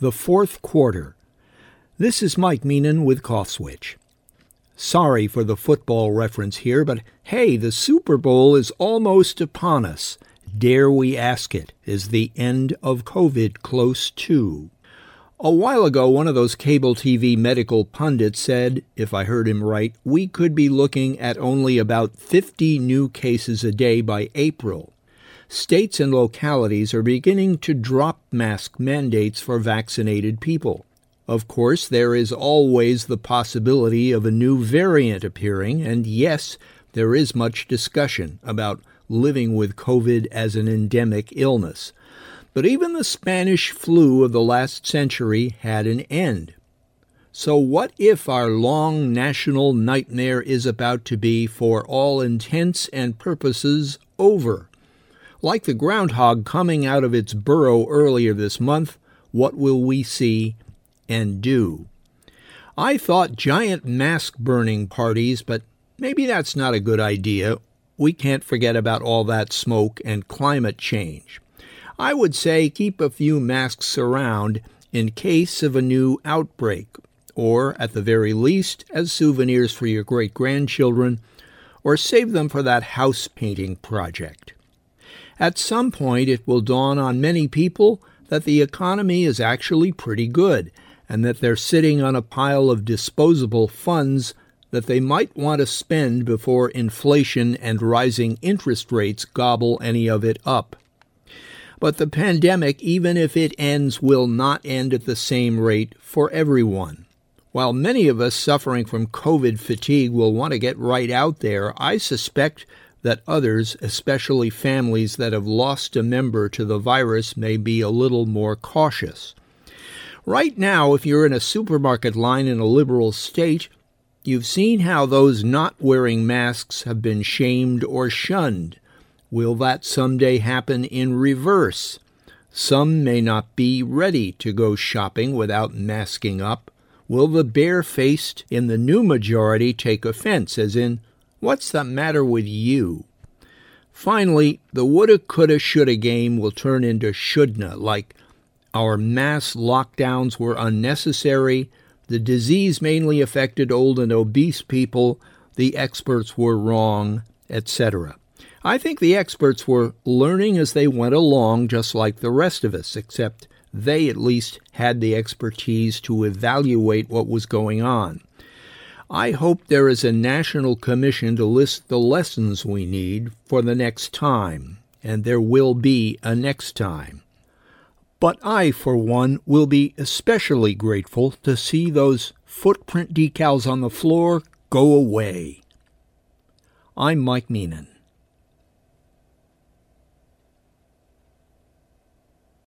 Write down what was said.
the fourth quarter. This is Mike Meenan with Cough Switch. Sorry for the football reference here, but hey, the Super Bowl is almost upon us. Dare we ask it? Is the end of COVID close too? A while ago, one of those cable TV medical pundits said, if I heard him right, we could be looking at only about 50 new cases a day by April states and localities are beginning to drop mask mandates for vaccinated people. Of course, there is always the possibility of a new variant appearing, and yes, there is much discussion about living with COVID as an endemic illness. But even the Spanish flu of the last century had an end. So, what if our long national nightmare is about to be, for all intents and purposes, over? Like the groundhog coming out of its burrow earlier this month, what will we see and do? I thought giant mask burning parties, but maybe that's not a good idea. We can't forget about all that smoke and climate change. I would say keep a few masks around in case of a new outbreak, or at the very least as souvenirs for your great grandchildren, or save them for that house painting project. At some point, it will dawn on many people that the economy is actually pretty good and that they're sitting on a pile of disposable funds that they might want to spend before inflation and rising interest rates gobble any of it up. But the pandemic, even if it ends, will not end at the same rate for everyone. While many of us suffering from COVID fatigue will want to get right out there, I suspect that others, especially families that have lost a member to the virus, may be a little more cautious. Right now, if you're in a supermarket line in a liberal state, you've seen how those not wearing masks have been shamed or shunned. Will that someday happen in reverse? Some may not be ready to go shopping without masking up. Will the barefaced in the new majority take offense, as in, What's the matter with you? Finally, the woulda, coulda, shoulda game will turn into shouldna, like our mass lockdowns were unnecessary, the disease mainly affected old and obese people, the experts were wrong, etc. I think the experts were learning as they went along, just like the rest of us, except they at least had the expertise to evaluate what was going on. I hope there is a national commission to list the lessons we need for the next time, and there will be a next time. But I, for one, will be especially grateful to see those footprint decals on the floor go away. I'm Mike Meenan.